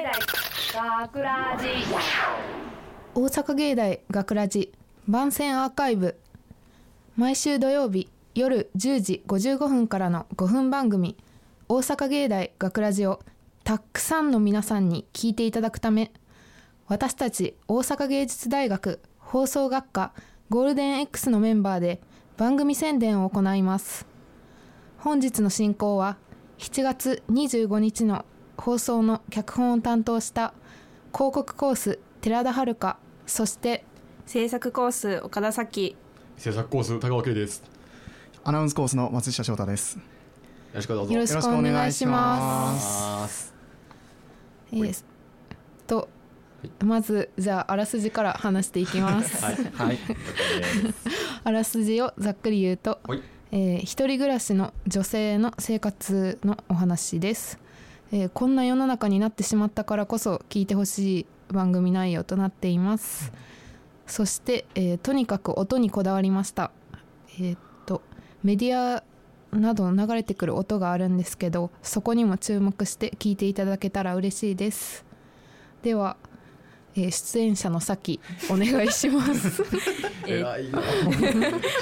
大学ラジ。大阪芸大学ラジ番宣アーカイブ。毎週土曜日夜10時55分からの5分番組「大阪芸大学ラジをたくさんの皆さんに聞いていただくため私たち大阪芸術大学放送学科ゴールデン X のメンバーで番組宣伝を行います。本日の進行は7月25日の放送の脚本を担当した広告コース寺田遥そして制作コース岡田咲制作コース高尾圭です。よアナウンスコースの松下翔太です。ろしくどうぞ。よろしくお願いします。ます。えーとまずじゃああらすじから話していきます。はい。はい。あらすじをざっくり言うと、はい。えー一人暮らしの女性の生活のお話です、えーこんな世の中になってしまったからこそ聞いてほしい番組内容となっています、そして、えーとにかく音にこだわりました。えーっとメディアなど流れてくる音があるんですけどそこにも注目して聞いていただけたら嬉しいです。では、えー出演者のさきお願いします。え偉いな。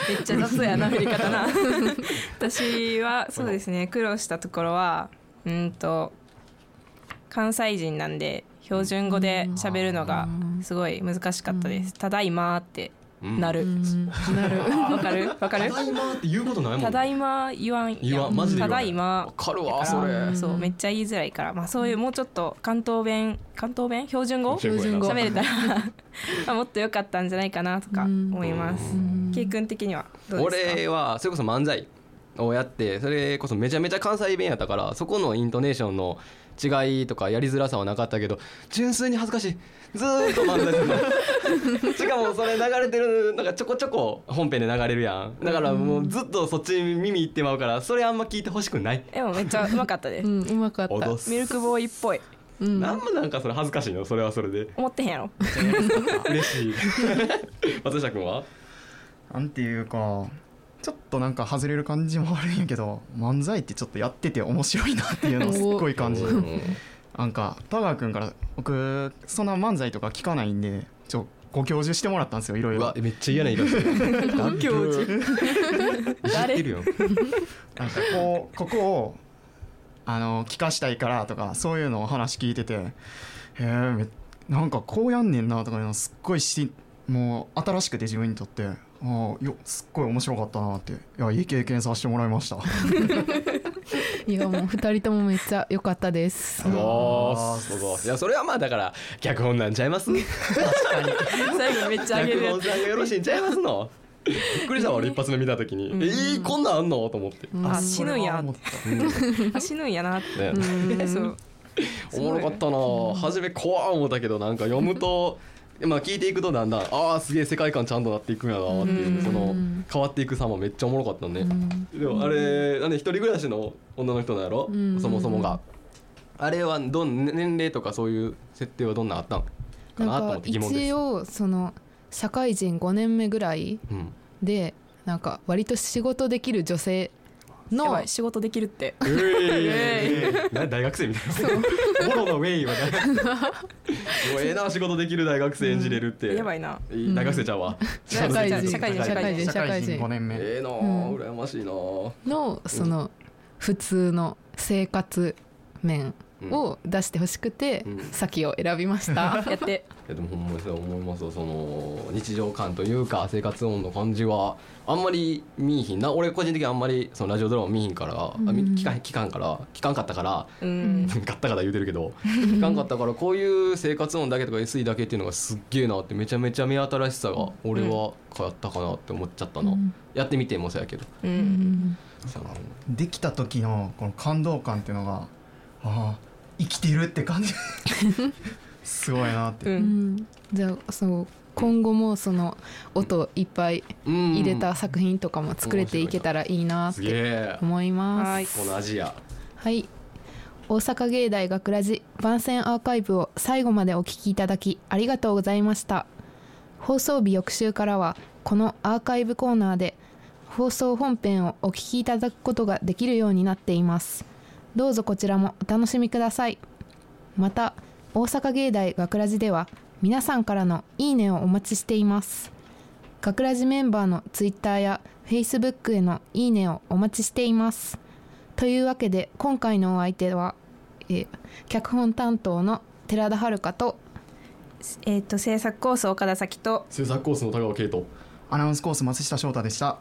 めっちゃ雑やな振り方な。私はそうですね苦労したところはうんと関西人なんで標準語で喋るのがすごい難しかったです「ただいま」ってなる。うん。なる。わかる？わかる？ただいまって言うことないもん。ただいま言わん。言わん。マジで言たわん。だいまわかるわだそれ。そうめっちゃ言いづらいから。まあそういうもうちょっと関東弁関東弁？標準語？標準語喋れたらまあ もっと良かったんじゃないかなとか思います。ん。ケイ君的にはどうですか？俺はそれこそ漫才をやってそれこそめちゃめちゃ関西弁やったからそこのイントネーションの違いとかやりづらさはなかったけど純粋に恥ずかしい。ずーっと漫才するのしかもそれ流れてるなんかちょこちょこ本編で流れるやん。だからもうずっとそっちに耳いってまうからそれあんま聞いてほしくない。でもめっちゃうまかったでうすんうまかった。ミルクボーイっぽい。うん。なんもなんかそれ恥ずかしいの？それはそれで。思ってへんやろ。嬉しい。松下君は？なんていうか、ちょっとなんか外れる感じもあるんやけど、漫才ってちょっとやってて面白いなっていうのをすっごい感じ。なんか田川君から僕そんな漫才とか聞かないんで、ちょご教授してもらったんですよいろいうろわ。めっちゃ嫌な言い方。してるご教授。いじってるよ。なんかこうここをあの聞かしたいからとかそういうのを話聞いてて、へえめなんかこうやんねんなとかいうのすっごいしもう新しくて自分にとって。ああよすっごい面白かったなって。いやいい経験させてもらいました。いやもう二人ともめっちゃ良かったです。すごい。い。やそれはまあだから脚本なんちゃいます？最後にめっちゃあげるや脚本さんがよろしいんちゃいますの？びっくりしたわ俺一発目見た時にうん。えーこんなんあんの？と思って。あ死ぬん。やそれは思った。あ死ぬんやなって。ねそう。おもろかったな。初め怖い思ったけどなんか読むとまあ聞いていくとだんだんああすげえ世界観ちゃんとなっていくんやなっていうその変わっていく様めっちゃおもろかったねで。もあれあれ一人暮らしの女の人なんやろ？うん。そもそもが。あれはどん年齢とかそういう設定はどんなあったんかなと思って疑問です。一応その社会人5年目ぐらいうん。でなんか割と仕事できる女性の仕事できるって。大学生みたいな。ボロのウェイはもうええな仕事できる大学生演じれるって。やばいな。大学生ちゃうわ社会人。社会人。社会人。社会人。5年目。ええ羨ましいなあ。のその普通の生活面を出してほしくてうん。先を選びました。やって。いやでもほんまにそう思いますよその日常感というか生活音の感じはあんまり見いひんな。俺個人的にあんまりそのラジオドラマ見いひんから、あみ聞か聞かんから聞かんかったからうん。ガッタガタ言うてるけど聞かんかったからこういう生活音だけとか SE だけっていうのがすっげえなってめちゃめちゃ目新しさが俺は変わったかなって思っちゃったな、やってみてもそうやけど。ううん。んそのできた時のこの感動感っていうのがああ生きてるって感じ。すごいなって、ううん。んじゃあそう今後もその音いっぱいうん入れた作品とかも作れていけたらいいなっすげてえ。思います。はい。このアジア。はい。大阪芸大学ラジ番宣アーカイブを最後までお聞きいただきありがとうございました。放送日翌週からはこのアーカイブコーナーで放送本編をお聞きいただくことができるようになっていますどうぞこちらもお楽しみください。また大阪芸大学ラジでは皆さんからのいいねをお待ちしています。学ラジメンバーのツイッターやフェイスブックへのいいねをお待ちしています。というわけで今回のお相手は、えー脚本担当の寺田遥とえっ、と制作コース岡田咲と制作コースの高川圭人アナウンスコース松下翔太でした。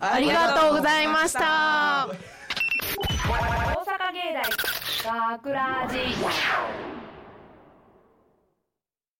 ありがとうございました大阪芸大学ラジ